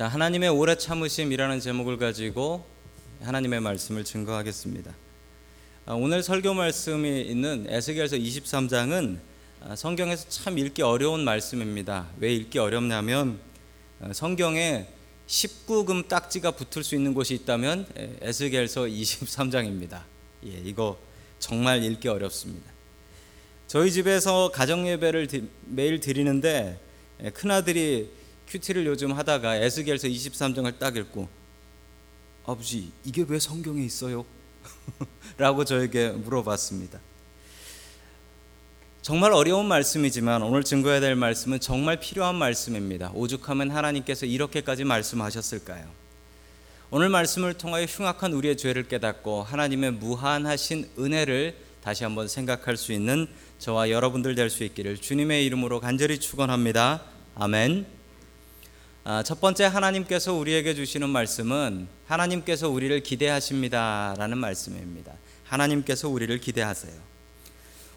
자, 하나님의 오래 참으심이라는 제목을 가지고 하나님의 말씀을 증거하겠습니다. 아, 오늘 설교 말씀이 있는 에스겔서 23장은 아, 성경에서 참 읽기 어려운 말씀입니다. 왜 읽기 어렵냐면 아, 성경에 19금 딱지가 붙을 수 있는 곳이 있다면 에스겔서 23장입니다. 예, 이거 정말 읽기 어렵습니다. 저희 집에서 가정 예배를 매일 드리는데 큰 아들이 큐티를 요즘 하다가 에스겔서 23장을 딱 읽고 아버지 이게 왜 성경에 있어요? 라고 저에게 물어봤습니다. 정말 어려운 말씀이지만 오늘 증거해야 될 말씀은 정말 필요한 말씀입니다. 오죽하면 하나님께서 이렇게까지 말씀하셨을까요? 오늘 말씀을 통하여 흉악한 우리의 죄를 깨닫고 하나님의 무한하신 은혜를 다시 한번 생각할 수 있는 저와 여러분들 될 수 있기를 주님의 이름으로 간절히 축원합니다. 아멘. 아, 첫 번째 하나님께서 우리에게 주시는 말씀은 하나님께서 우리를 기대하십니다라는 말씀입니다. 하나님께서 우리를 기대하세요.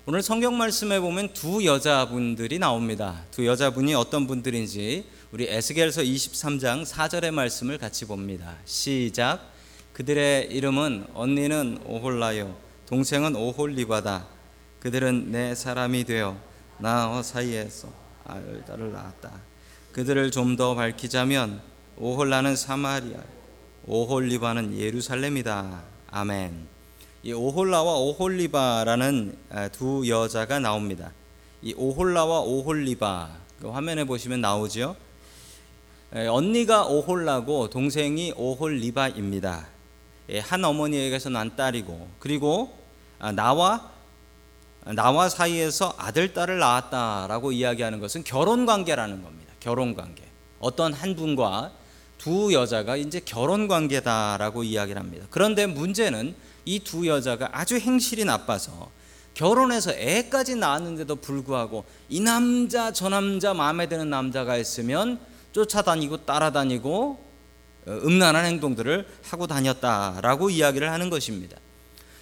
오늘 성경 말씀에 보면 두 여자분들이 나옵니다. 두 여자분이 어떤 분들인지 우리 에스겔서 23장 4절의 말씀을 같이 봅니다. 시작. 그들의 이름은 언니는 오홀라요, 동생은 오홀리바다. 그들은 내 사람이 되어 나 사이에서 아들을 낳았다. 그들을 좀 더 밝히자면 오홀라는 사마리아, 오홀리바는 예루살렘이다. 아멘. 이 오홀라와 오홀리바라는 아, 두 여자가 나옵니다. 이 오홀라와 오홀리바 그 화면에 보시면 나오죠. 언니가 오홀라고 동생이 오홀리바입니다. 한 어머니에게서 난 딸이고 그리고 아, 나와 나와 사이에서 아들 딸을 낳았다라고 이야기하는 것은 결혼 관계라는 겁니다. 결혼 관계. 어떤 한 분과 두 여자가 이제 결혼 관계다라고 이야기를 합니다. 그런데 문제는 이 두 여자가 아주 행실이 나빠서 결혼해서 애까지 낳았는데도 불구하고 이 남자 저 남자 마음에 드는 남자가 있으면 쫓아다니고 따라다니고 어, 음란한 행동들을 하고 다녔다라고 이야기를 하는 것입니다.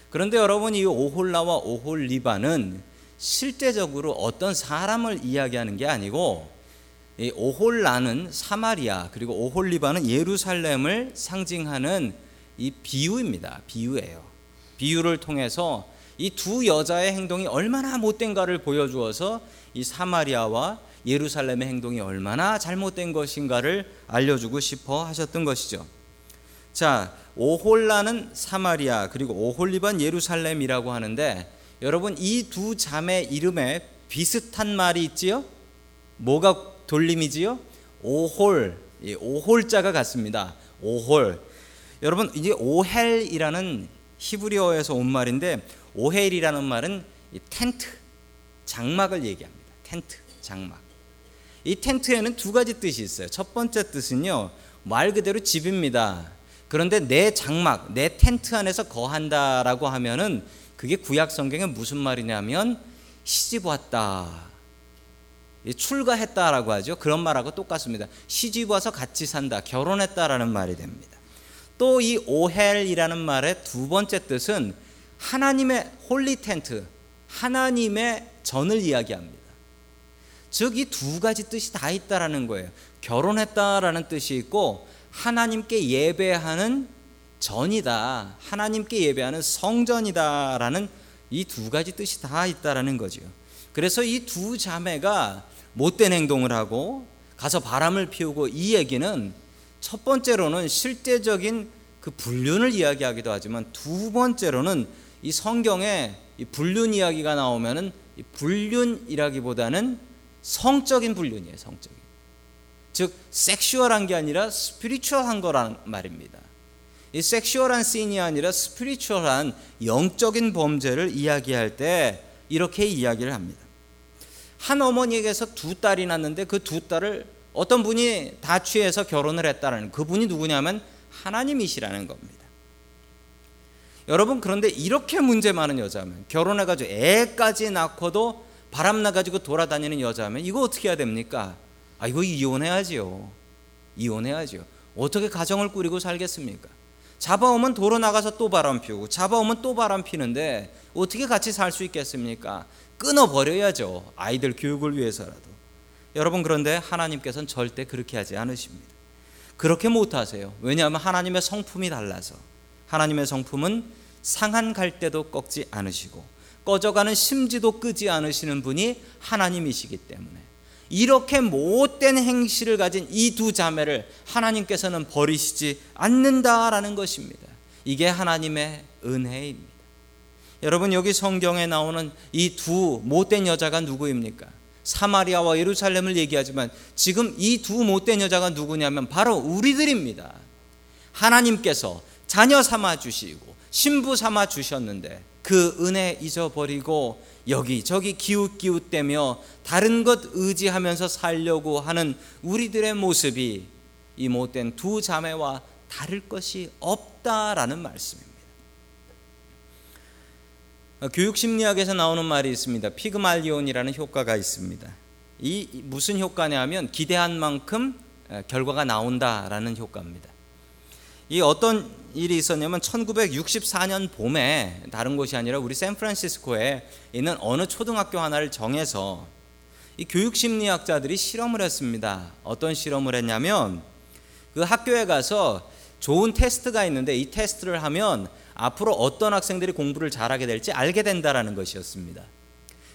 그런데 여러분 이 오홀라와 오홀리바는 실제적으로 어떤 사람을 이야기하는 게 아니고 이 오홀라는 사마리아 그리고 오홀리바는 예루살렘을 상징하는 이 비유입니다. 비유예요. 비유를 통해서 이 두 여자의 행동이 얼마나 못된가를 보여주어서 이 사마리아와 예루살렘의 행동이 얼마나 잘못된 것인가를 알려주고 싶어 하셨던 것이죠. 자, 오홀라는 사마리아 그리고 오홀리반 예루살렘이라고 하는데 여러분 이 두 자매 이름에 비슷한 말이 있지요? 뭐가 돌림이지요? 오홀, 오홀자가 같습니다. 오홀. 여러분 이제 오헬이라는 히브리어에서 온 말인데 오헬이라는 말은 텐트, 장막을 얘기합니다. 텐트, 장막. 이 텐트에는 두 가지 뜻이 있어요. 첫 번째 뜻은요, 말 그대로 집입니다. 그런데 내 장막, 내 텐트 안에서 거한다라고 하면은 그게 구약 성경에 무슨 말이냐면 시집 왔다. 출가했다라고 하죠. 그런 말하고 똑같습니다. 시집 와서 같이 산다, 결혼했다라는 말이 됩니다. 또 이 오헬이라는 말의 두 번째 뜻은 하나님의 holy tent, 하나님의 전을 이야기합니다. 즉 이 두 가지 뜻이 다 있다라는 거예요. 결혼했다라는 뜻이 있고 하나님께 예배하는 전이다. 하나님께 예배하는 성전이다라는 이 두 가지 뜻이 다 있다라는 거죠. 그래서 이 두 자매가 못된 행동을 하고 가서 바람을 피우고 이 얘기는 첫 번째로는 실제적인 그 불륜을 이야기하기도 하지만 두 번째로는 이 성경에 이 불륜 이야기가 나오면은 이 불륜이라기보다는 성적인 불륜이에요, 성적인. 즉 섹슈얼한 게 아니라 스피리추얼한 거란 말입니다. 이 섹슈얼한 씬이 아니라 스피리추얼한 영적인 범죄를 이야기할 때 이렇게 이야기를 합니다. 한 어머니에게서 두 딸이 낳는데 그 두 딸을 어떤 분이 다 취해서 결혼을 했다는 그분이 누구냐면 하나님이시라는 겁니다. 여러분 그런데 이렇게 문제 많은 여자면 결혼해가지고 애까지 낳고도 바람 나가지고 돌아다니는 여자면 이거 어떻게 해야 됩니까? 아 이거 이혼해야지요. 이혼해야지요. 어떻게 가정을 꾸리고 살겠습니까? 잡아오면 도로 나가서 또 바람 피우고 잡아오면 또 바람 피는데 어떻게 같이 살 수 있겠습니까? 끊어버려야죠. 아이들 교육을 위해서라도. 여러분, 그런데 하나님께서는 절대 그렇게 하지 않으십니다. 그렇게 못하세요. 왜냐하면 하나님의 성품이 달라서. 하나님의 성품은 상한 갈대도 꺾지 않으시고 꺼져가는 심지도 끄지 않으시는 분이 하나님이시기 때문에 이렇게 못된 행실을 가진 이 두 자매를 하나님께서는 버리시지 않는다라는 것입니다. 이게 하나님의 은혜입니다. 여러분 여기 성경에 나오는 이 두 못된 여자가 누구입니까? 사마리아와 예루살렘을 얘기하지만 지금 이 두 못된 여자가 누구냐면 바로 우리들입니다. 하나님께서 자녀 삼아 주시고 신부 삼아 주셨는데 그 은혜 잊어버리고 여기저기 기웃기웃대며 다른 것 의지하면서 살려고 하는 우리들의 모습이 이 못된 두 자매와 다를 것이 없다라는 말씀입니다. 교육 심리학에서 나오는 말이 있습니다. 피그말리온이라는 효과가 있습니다. 이 무슨 효과냐면 기대한 만큼 결과가 나온다라는 효과입니다. 이 어떤 일이 있었냐면 1964년 봄에 다른 곳이 아니라 우리 샌프란시스코에 있는 어느 초등학교 하나를 정해서 이 교육 심리학자들이 실험을 했습니다. 어떤 실험을 했냐면 그 학교에 가서 좋은 테스트가 있는데 이 테스트를 하면 앞으로 어떤 학생들이 공부를 잘하게 될지 알게 된다라는 것이었습니다.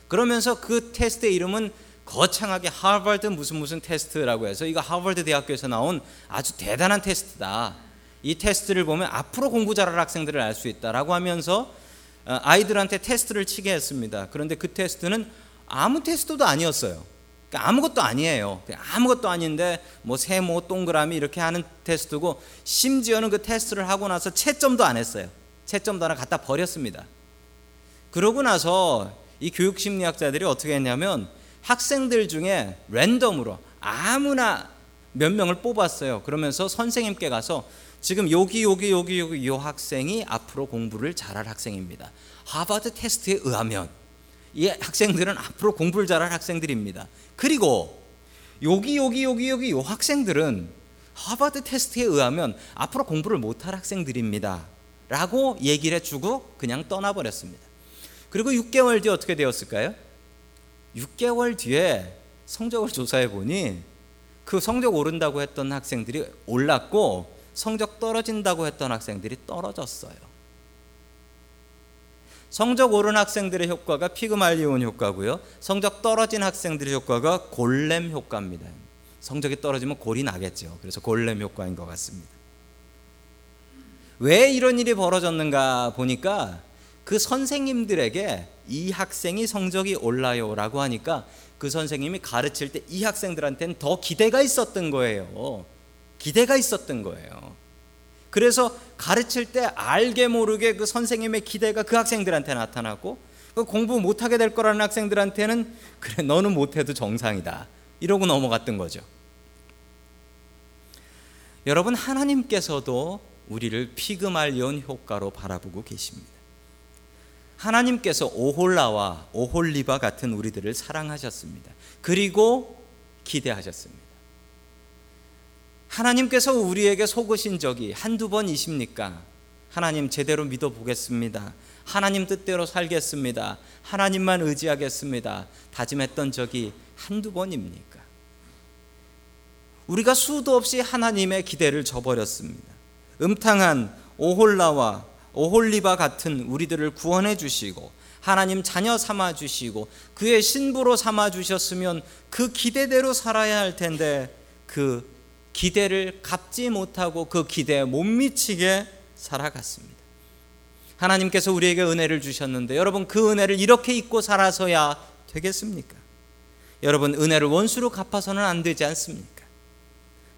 그러면서 그 테스트의 이름은 거창하게 하버드 무슨 무슨 테스트라고 해서 이거 하버드 대학교에서 나온 아주 대단한 테스트다. 이 테스트를 보면 앞으로 공부 잘할 학생들을 알 수 있다라고 하면서 어, 아이들한테 테스트를 치게 했습니다. 그런데 그 테스트는 아무 테스트도 아니었어요. 그러니까 아무것도 아니에요. 아무것도 아닌데 뭐 세모 동그라미 이렇게 하는 테스트고 심지어는 그 테스트를 하고 나서 채점도 안 했어요. 채점도 하나 갖다 버렸습니다. 그러고 나서 이 교육 심리학자들이 어떻게 했냐면 학생들 중에 랜덤으로 아무나 몇 명을 뽑았어요. 그러면서 선생님께 가서 지금 여기 여기 여기 여기 이 학생이 앞으로 공부를 잘할 학생입니다. 하버드 테스트에 의하면 이 학생들은 앞으로 공부를 잘할 학생들입니다. 그리고 여기 여기 여기 여기 이 학생들은 하버드 테스트에 의하면 앞으로 공부를 못할 학생들입니다. 라고 얘기를 해주고 그냥 떠나버렸습니다. 그리고 6개월 뒤에 어떻게 되었을까요? 6개월 뒤에 성적을 조사해 보니 그 성적 오른다고 했던 학생들이 올랐고 성적 떨어진다고 했던 학생들이 떨어졌어요. 성적 오른 학생들의 효과가 피그말리온 효과고요. 성적 떨어진 학생들의 효과가 골렘 효과입니다. 성적이 떨어지면 골이 나겠죠. 그래서 골렘 효과인 것 같습니다. 왜 이런 일이 벌어졌는가 보니까 그 선생님들에게 이 학생이 성적이 올라요라고 하니까 그 선생님이 가르칠 때 이 학생들한테는 더 기대가 있었던 거예요. 기대가 있었던 거예요. 그래서 가르칠 때 알게 모르게 그 선생님의 기대가 그 학생들한테 나타나고 그 공부 못하게 될 거라는 학생들한테는 그래 너는 못해도 정상이다 이러고 넘어갔던 거죠. 여러분 하나님께서도 우리를 피그말리온 효과로 바라보고 계십니다. 하나님께서 오홀라와 오홀리바 같은 우리들을 사랑하셨습니다. 그리고 기대하셨습니다. 하나님께서 우리에게 속으신 적이 한두 번이십니까? 하나님 제대로 믿어 보겠습니다. 하나님 뜻대로 살겠습니다. 하나님만 의지하겠습니다. 다짐했던 적이 한두 번입니까? 우리가 수도 없이 하나님의 기대를 저버렸습니다. 음탕한 오홀라와 오홀리바 같은 우리들을 구원해 주시고 하나님 자녀 삼아 주시고 그의 신부로 삼아 주셨으면 그 기대대로 살아야 할 텐데 그 기대를 갚지 못하고 그 기대에 못 미치게 살아갔습니다. 하나님께서 우리에게 은혜를 주셨는데 여러분 그 은혜를 이렇게 잊고 살아서야 되겠습니까? 여러분 은혜를 원수로 갚아서는 안 되지 않습니까?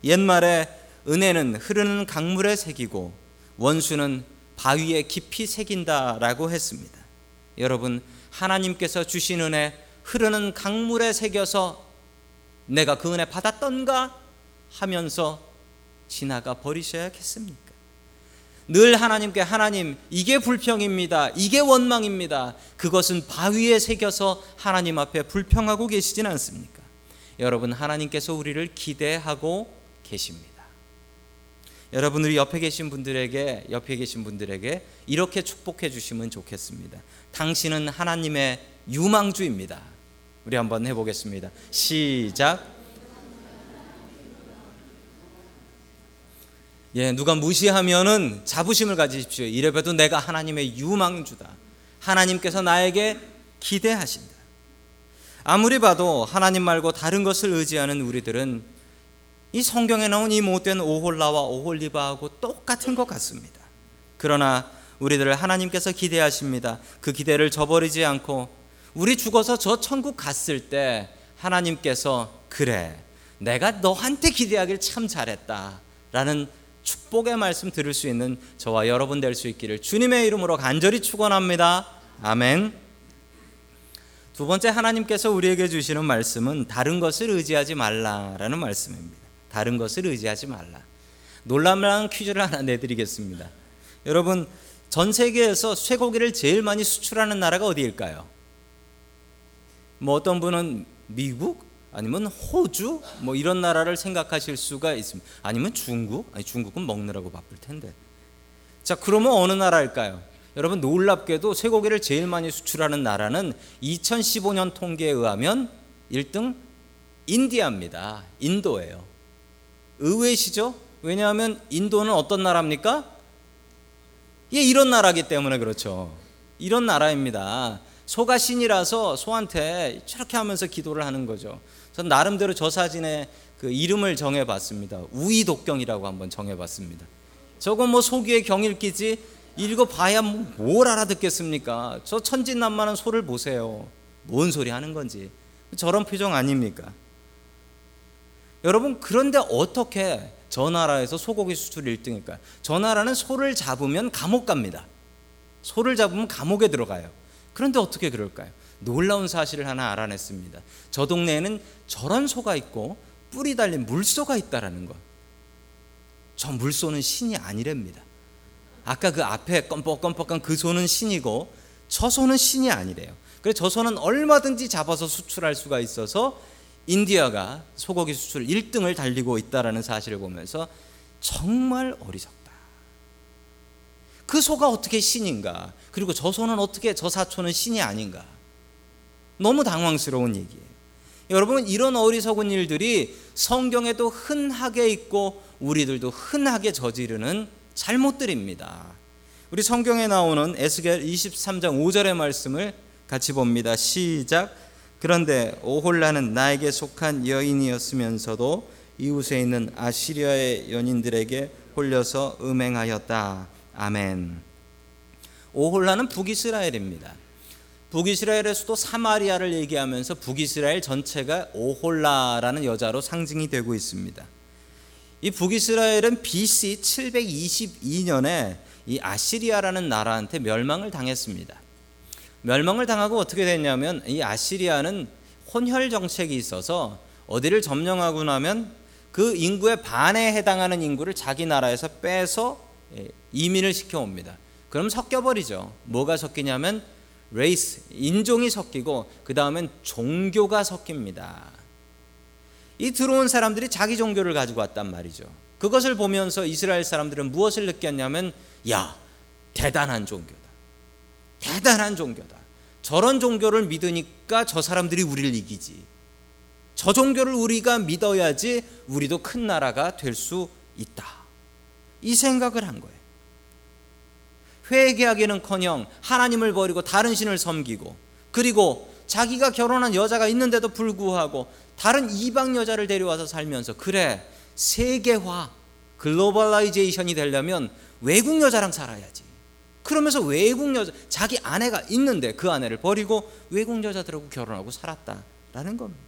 옛말에 은혜는 흐르는 강물에 새기고 원수는 바위에 깊이 새긴다라고 했습니다. 여러분, 하나님께서 주신 은혜 흐르는 강물에 새겨서 내가 그 은혜 받았던가 하면서 지나가 버리셔야겠습니까? 늘 하나님께 하나님 이게 불평입니다. 이게 원망입니다. 그것은 바위에 새겨서 하나님 앞에 불평하고 계시진 않습니까? 여러분 하나님께서 우리를 기대하고 계십니다. 여러분 우리 옆에 계신 분들에게 옆에 계신 분들에게 이렇게 축복해 주시면 좋겠습니다. 당신은 하나님의 유망주입니다. 우리 한번 해 보겠습니다. 시작. 예, 누가 무시하면은 자부심을 가지십시오. 이래봬도 내가 하나님의 유망주다. 하나님께서 나에게 기대하신다. 아무리 봐도 하나님 말고 다른 것을 의지하는 우리들은 이 성경에 나온 이 못된 오홀라와 오홀리바하고 똑같은 것 같습니다. 그러나 우리들을 하나님께서 기대하십니다. 그 기대를 저버리지 않고 우리 죽어서 저 천국 갔을 때 하나님께서 그래 내가 너한테 기대하길 참 잘했다 라는 축복의 말씀 들을 수 있는 저와 여러분 될 수 있기를 주님의 이름으로 간절히 축원합니다. 아멘. 두 번째 하나님께서 우리에게 주시는 말씀은 다른 것을 의지하지 말라라는 말씀입니다. 다른 것을 의지하지 말라. 놀라운 퀴즈를 하나 내드리겠습니다. 여러분 전 세계에서 쇠고기를 제일 많이 수출하는 나라가 어디일까요? 뭐 어떤 분은 미국 아니면 호주 뭐 이런 나라를 생각하실 수가 있습니다. 아니면 중국? 아니 중국은 먹느라고 바쁠 텐데. 자, 그러면 어느 나라일까요? 여러분 놀랍게도 쇠고기를 제일 많이 수출하는 나라는 2015년 통계에 의하면 1등 인디아입니다. 인도예요. 의외시죠? 왜냐하면 인도는 어떤 나라입니까? 예, 이런 나라기 때문에 그렇죠. 이런 나라입니다. 소가 신이라서 소한테 저렇게 하면서 기도를 하는 거죠. 전 나름대로 저 사진에 그 이름을 정해봤습니다. 우이독경이라고 한번 정해봤습니다. 저거 뭐 소기의 경일기지 읽어봐야 뭐뭘 알아듣겠습니까? 저 천진난만한 소를 보세요. 뭔 소리 하는 건지 저런 표정 아닙니까? 여러분 그런데 어떻게 저 나라에서 소고기 수출 1등일까요? 저 나라는 소를 잡으면 감옥 갑니다. 소를 잡으면 감옥에 들어가요. 그런데 어떻게 그럴까요? 놀라운 사실을 하나 알아냈습니다. 저 동네에는 저런 소가 있고 뿔이 달린 물소가 있다라는 것. 저 물소는 신이 아니랍니다. 아까 그 앞에 껌뻑껌뻑한 그 소는 신이고 저 소는 신이 아니래요. 그래서 저 소는 얼마든지 잡아서 수출할 수가 있어서 인디아가 소고기 수출 1등을 달리고 있다라는 사실을 보면서 정말 어리석다. 그 소가 어떻게 신인가? 그리고 저 소는 어떻게 저 사촌은 신이 아닌가? 너무 당황스러운 얘기예요. 여러분 이런 어리석은 일들이 성경에도 흔하게 있고 우리들도 흔하게 저지르는 잘못들입니다. 우리 성경에 나오는 에스겔 23장 5절의 말씀을 같이 봅니다. 시작. 그런데 오홀라는 나에게 속한 여인이었으면서도 이웃에 있는 아시리아의 연인들에게 홀려서 음행하였다. 아멘. 오홀라는 북이스라엘입니다. 북이스라엘의 수도 사마리아를 얘기하면서 북이스라엘 전체가 오홀라라는 여자로 상징이 되고 있습니다. 이 북이스라엘은 BC 722년에 이 아시리아라는 나라한테 멸망을 당했습니다. 멸망을 당하고 어떻게 됐냐면 이 아시리아는 혼혈 정책이 있어서 어디를 점령하고 나면 그 인구의 반에 해당하는 인구를 자기 나라에서 빼서 예, 이민을 시켜옵니다. 그럼 섞여버리죠. 뭐가 섞이냐면 레이스, 인종이 섞이고 그 다음엔 종교가 섞입니다. 이 들어온 사람들이 자기 종교를 가지고 왔단 말이죠. 그것을 보면서 이스라엘 사람들은 무엇을 느꼈냐면 야 대단한 종교다. 대단한 종교다. 저런 종교를 믿으니까 저 사람들이 우리를 이기지. 저 종교를 우리가 믿어야지 우리도 큰 나라가 될 수 있다. 이 생각을 한 거예요. 회개하기는커녕 하나님을 버리고 다른 신을 섬기고 그리고 자기가 결혼한 여자가 있는데도 불구하고 다른 이방 여자를 데려와서 살면서 그래 세계화 글로벌라이제이션이 되려면 외국 여자랑 살아야지. 그러면서 외국 여자 자기 아내가 있는데 그 아내를 버리고 외국 여자들하고 결혼하고 살았다라는 겁니다.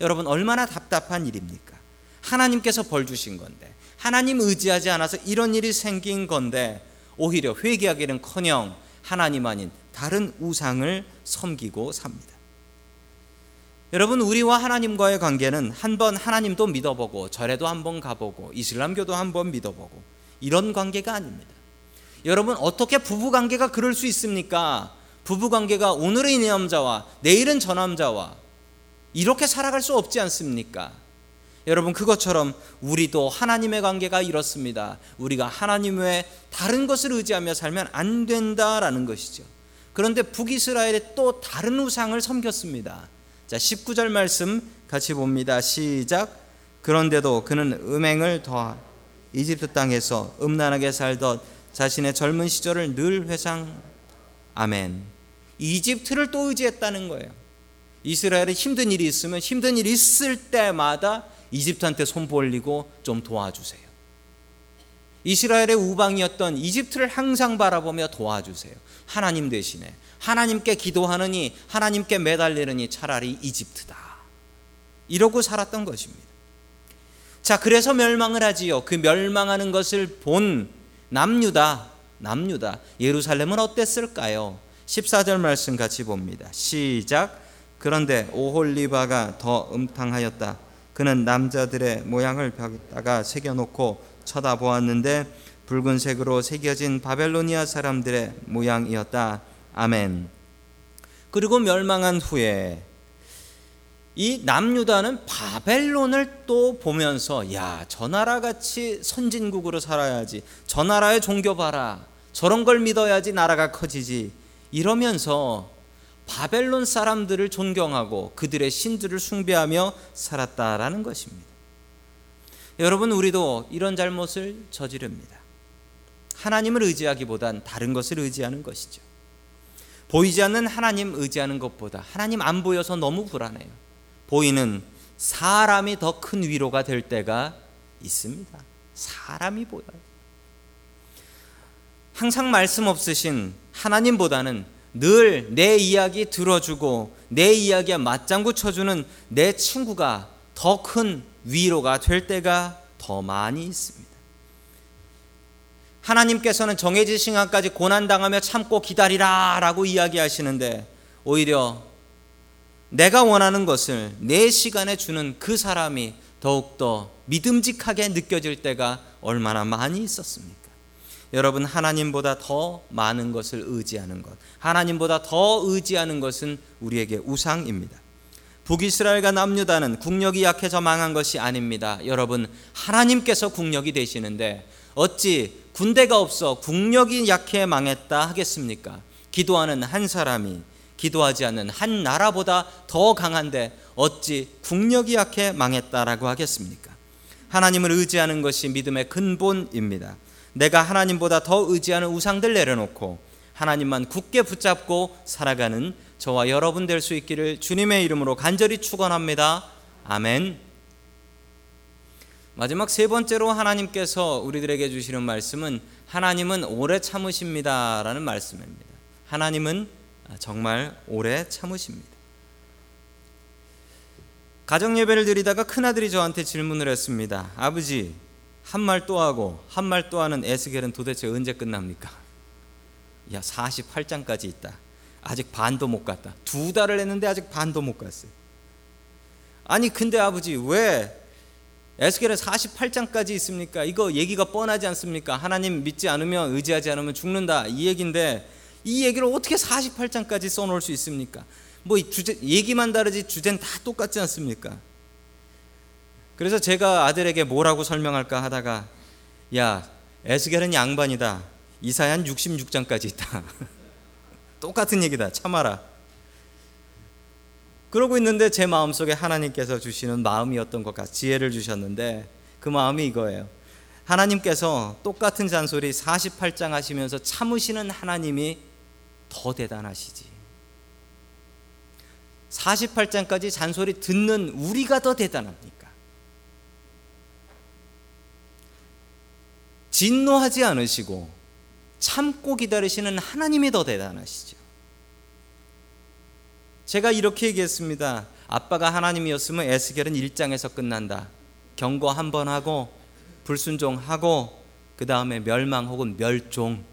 여러분 얼마나 답답한 일입니까? 하나님께서 벌 주신 건데 하나님 의지하지 않아서 이런 일이 생긴 건데 오히려 회개하기는커녕 하나님 아닌 다른 우상을 섬기고 삽니다. 여러분 우리와 하나님과의 관계는 한 번 하나님도 믿어보고 절에도 한 번 가보고 이슬람교도 한 번 믿어보고 이런 관계가 아닙니다. 여러분 어떻게 부부 관계가 그럴 수 있습니까? 부부 관계가 오늘은 이 남자와 내일은 저 남자와 이렇게 살아갈 수 없지 않습니까? 여러분 그것처럼 우리도 하나님의 관계가 이렇습니다. 우리가 하나님 외에 다른 것을 의지하며 살면 안 된다라는 것이죠. 그런데 북이스라엘에 또 다른 우상을 섬겼습니다. 자, 19절 말씀 같이 봅니다. 시작. 그런데도 그는 음행을 더 이집트 땅에서 음란하게 살던 자신의 젊은 시절을 늘 회상 아멘. 이집트를 또 의지했다는 거예요. 이스라엘에 힘든 일이 있으면 힘든 일이 있을 때마다 이집트한테 손 벌리고 좀 도와주세요. 이스라엘의 우방이었던 이집트를 항상 바라보며 도와주세요. 하나님 대신에 하나님께 기도하느니 하나님께 매달리느니 차라리 이집트다. 이러고 살았던 것입니다. 자, 그래서 멸망을 하지요. 그 멸망하는 것을 본 남유다, 남유다. 예루살렘은 어땠을까요? 14절 말씀 같이 봅니다. 시작. 그런데 오홀리바가 더 음탕하였다. 그는 남자들의 모양을 벽에다가 새겨놓고 쳐다보았는데 붉은색으로 새겨진 바벨로니아 사람들의 모양이었다. 아멘. 그리고 멸망한 후에 이 남유다는 바벨론을 또 보면서 야, 저 나라 같이 선진국으로 살아야지. 저 나라의 종교 봐라. 저런 걸 믿어야지 나라가 커지지. 이러면서 바벨론 사람들을 존경하고 그들의 신들을 숭배하며 살았다라는 것입니다. 여러분 우리도 이런 잘못을 저지릅니다. 하나님을 의지하기보단 다른 것을 의지하는 것이죠. 보이지 않는 하나님 의지하는 것보다 하나님 안 보여서 너무 불안해요. 보이는 사람이 더 큰 위로가 될 때가 있습니다. 사람이 보여요. 항상 말씀 없으신 하나님보다는 늘 내 이야기 들어주고 내 이야기에 맞장구 쳐주는 내 친구가 더 큰 위로가 될 때가 더 많이 있습니다. 하나님께서는 정해진 시간까지 고난당하며 참고 기다리라 라고 이야기하시는데 오히려 내가 원하는 것을 내 시간에 주는 그 사람이 더욱더 믿음직하게 느껴질 때가 얼마나 많이 있었습니까? 여러분, 하나님보다 더 많은 것을 의지하는 것, 하나님보다 더 의지하는 것은 우리에게 우상입니다. 북이스라엘과 남유다는 국력이 약해져 망한 것이 아닙니다. 여러분, 하나님께서 국력이 되시는데 어찌 군대가 없어 국력이 약해 망했다 하겠습니까? 기도하는 한 사람이 기도하지 않는 한 나라보다 더 강한데 어찌 국력이 약해 망했다라고 하겠습니까? 하나님을 의지하는 것이 믿음의 근본입니다. 내가 하나님보다 더 의지하는 우상들 내려놓고 하나님만 굳게 붙잡고 살아가는 저와 여러분 될 수 있기를 주님의 이름으로 간절히 축원합니다. 아멘. 마지막 세 번째로 하나님께서 우리들에게 주시는 말씀은 하나님은 오래 참으십니다라는 말씀입니다. 하나님은 정말 오래 참으십니다. 가정 예배를 드리다가 큰 아들이 저한테 질문을 했습니다. 아버지, 한 말 또 하고 한 말 또 하는 에스겔은 도대체 언제 끝납니까? 야, 48장까지 있다. 아직 반도 못 갔다. 두 달을 했는데 아직 반도 못 갔어요. 아니, 근데 아버지 왜 에스겔은 48장까지 있습니까? 이거 얘기가 뻔하지 않습니까? 하나님 믿지 않으면 의지하지 않으면 죽는다. 이 얘기인데 이 얘기를 어떻게 48장까지 써놓을 수 있습니까? 뭐 주제 얘기만 다르지 주제는 다 똑같지 않습니까? 그래서 제가 아들에게 뭐라고 설명할까 하다가 야 에스겔은 양반이다. 이사야 66장까지 있다. 똑같은 얘기다. 참아라. 그러고 있는데 제 마음속에 하나님께서 주시는 마음이었던 것 같아 지혜를 주셨는데 그 마음이 이거예요. 하나님께서 똑같은 잔소리 48장 하시면서 참으시는 하나님이 더 대단하시지. 48장까지 잔소리 듣는 우리가 더 대단합니까? 진노하지 않으시고 참고 기다리시는 하나님이 더 대단하시죠. 제가 이렇게 얘기했습니다. 아빠가 하나님이었으면 에스겔은 1장에서 끝난다. 경고 한 번 하고 불순종하고 그 다음에 멸망 혹은 멸종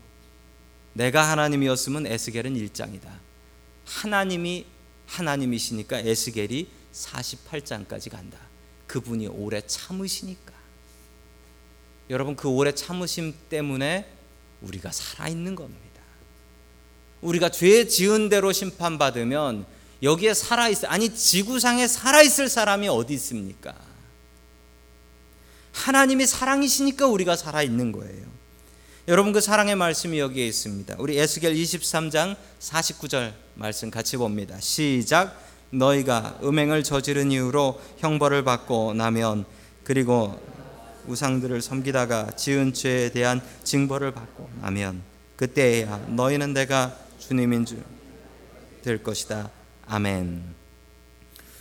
내가 하나님이었으면 에스겔은 1장이다. 하나님이 하나님이시니까 에스겔이 48장까지 간다. 그분이 오래 참으시니까. 여러분 그 오래 참으심 때문에 우리가 살아 있는 겁니다. 우리가 죄 지은 대로 심판받으면 여기에 살아 있어 아니 지구상에 살아 있을 사람이 어디 있습니까? 하나님이 사랑이시니까 우리가 살아 있는 거예요. 여러분 그 사랑의 말씀이 여기에 있습니다. 우리 에스겔 23장 49절 말씀 같이 봅니다. 시작 너희가 음행을 저지른 이후로 형벌을 받고 나면 그리고 우상들을 섬기다가 지은 죄에 대한 징벌을 받고 나면 그때야 너희는 내가 주님인 줄 될 것이다. 아멘.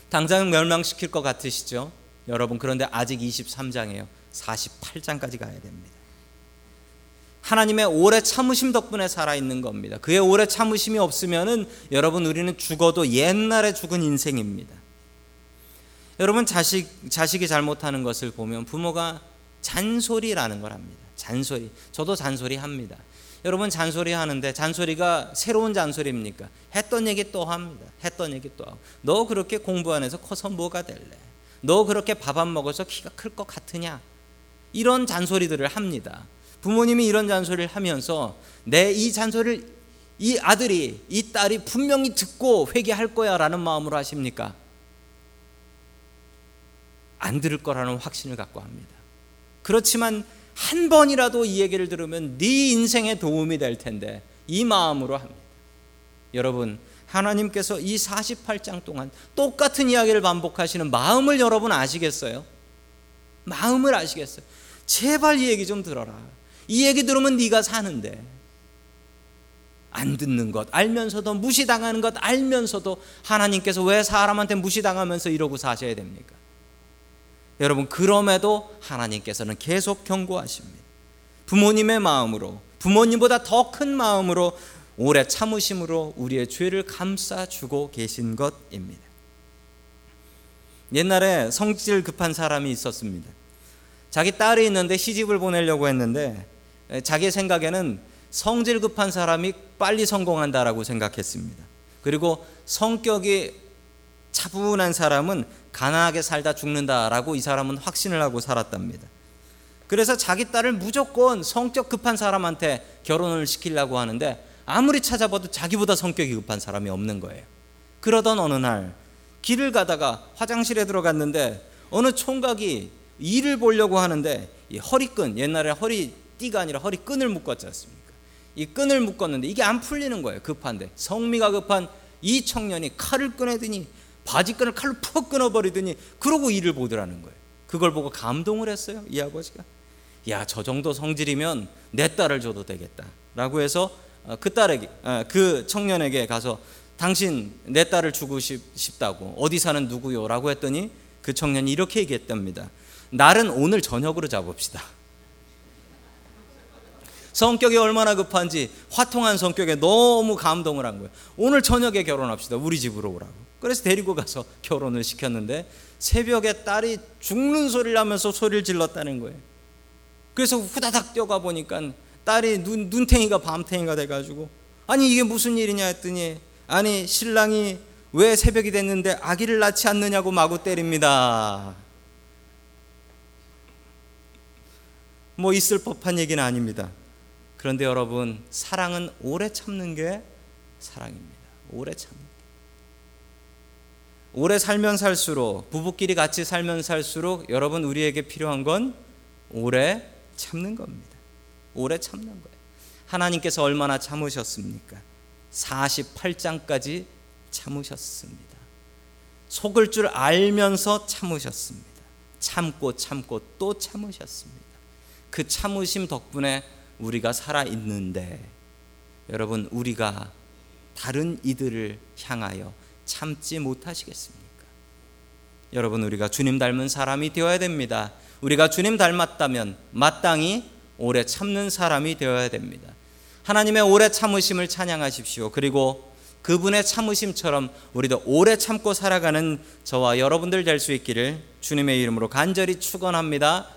당장 멸망시킬 것 같으시죠? 여러분 그런데 아직 23장이에요. 48장까지 가야 됩니다. 하나님의 오래 참으심 덕분에 살아 있는 겁니다. 그의 오래 참으심이 없으면은 여러분 우리는 죽어도 옛날에 죽은 인생입니다. 여러분 자식 자식이 잘못하는 것을 보면 부모가 잔소리라는 걸 합니다. 잔소리. 저도 잔소리 합니다. 여러분 잔소리 하는데 잔소리가 새로운 잔소리입니까? 했던 얘기 또 합니다. 했던 얘기 또 하고. 너 그렇게 공부 안 해서 커서 뭐가 될래? 너 그렇게 밥 안 먹어서 키가 클 것 같으냐? 이런 잔소리들을 합니다. 부모님이 이런 잔소리를 하면서 내 이 잔소리를 이 아들이 이 딸이 분명히 듣고 회개할 거야라는 마음으로 하십니까? 안 들을 거라는 확신을 갖고 합니다. 그렇지만 한 번이라도 이 얘기를 들으면 네 인생에 도움이 될 텐데 이 마음으로 합니다. 여러분 하나님께서 이 48장 동안 똑같은 이야기를 반복하시는 마음을 여러분 아시겠어요? 마음을 아시겠어요? 제발 이 얘기 좀 들어라. 이 얘기 들으면 네가 사는데 안 듣는 것 알면서도 무시당하는 것 알면서도 하나님께서 왜 사람한테 무시당하면서 이러고 사셔야 됩니까? 여러분 그럼에도 하나님께서는 계속 경고하십니다. 부모님의 마음으로 부모님보다 더 큰 마음으로 오래 참으심으로 우리의 죄를 감싸 주고 계신 것입니다. 옛날에 성질 급한 사람이 있었습니다. 자기 딸이 있는데 시집을 보내려고 했는데 자기 생각에는 성질 급한 사람이 빨리 성공한다라고 생각했습니다. 그리고 성격이 차분한 사람은 가난하게 살다 죽는다라고 이 사람은 확신을 하고 살았답니다. 그래서 자기 딸을 무조건 성격 급한 사람한테 결혼을 시키려고 하는데 아무리 찾아봐도 자기보다 성격이 급한 사람이 없는 거예요. 그러던 어느 날 길을 가다가 화장실에 들어갔는데 어느 총각이 일을 보려고 하는데 허리끈 옛날에 허리띠가 아니라 허리끈을 묶었지 않습니까? 이 끈을 묶었는데 이게 안 풀리는 거예요. 급한데 성미가 급한 이 청년이 칼을 꺼내더니 바지끈을 칼로 푹 끊어버리더니 그러고 일을 보더라는 거예요. 그걸 보고 감동을 했어요. 이 아버지가. 야, 저 정도 성질이면 내 딸을 줘도 되겠다. 라고 해서 어, 그 딸에게, 어, 그 청년에게 가서 당신 내 딸을 주고 싶다고 어디 사는 누구요? 라고 했더니 그 청년이 이렇게 얘기했답니다. 날은 오늘 저녁으로 잡읍시다. 성격이 얼마나 급한지 화통한 성격에 너무 감동을 한 거예요. 오늘 저녁에 결혼합시다. 우리 집으로 오라고. 그래서 데리고 가서 결혼을 시켰는데 새벽에 딸이 죽는 소리를 하면서 소리를 질렀다는 거예요. 그래서 후다닥 뛰어가 보니까 딸이 눈, 눈탱이가 밤탱이가 돼가지고 아니 이게 무슨 일이냐 했더니 아니 신랑이 왜 새벽이 됐는데 아기를 낳지 않느냐고 마구 때립니다. 뭐 있을 법한 얘기는 아닙니다. 그런데 여러분 사랑은 오래 참는 게 사랑입니다. 오래 게. 오래 살면 살수록 부부끼리 같이 살면 살수록 여러분 우리에게 필요한 건 오래 참는 겁니다. 오래 참는 거예요. 하나님께서 얼마나 참으셨습니까? 48장까지 참으셨습니다. 속을 줄 알면서 참으셨습니다. 참고 참고 또 참으셨습니다. 그 참으심 덕분에 우리가 살아 있는데 여러분 우리가 다른 이들을 향하여 참지 못하시겠습니까? 여러분 우리가 주님 닮은 사람이 되어야 됩니다. 우리가 주님 닮았다면 마땅히 오래 참는 사람이 되어야 됩니다. 하나님의 오래 참으심을 찬양하십시오. 그리고 그분의 참으심처럼 우리도 오래 참고 살아가는 저와 여러분들 될 수 있기를 주님의 이름으로 간절히 축원합니다.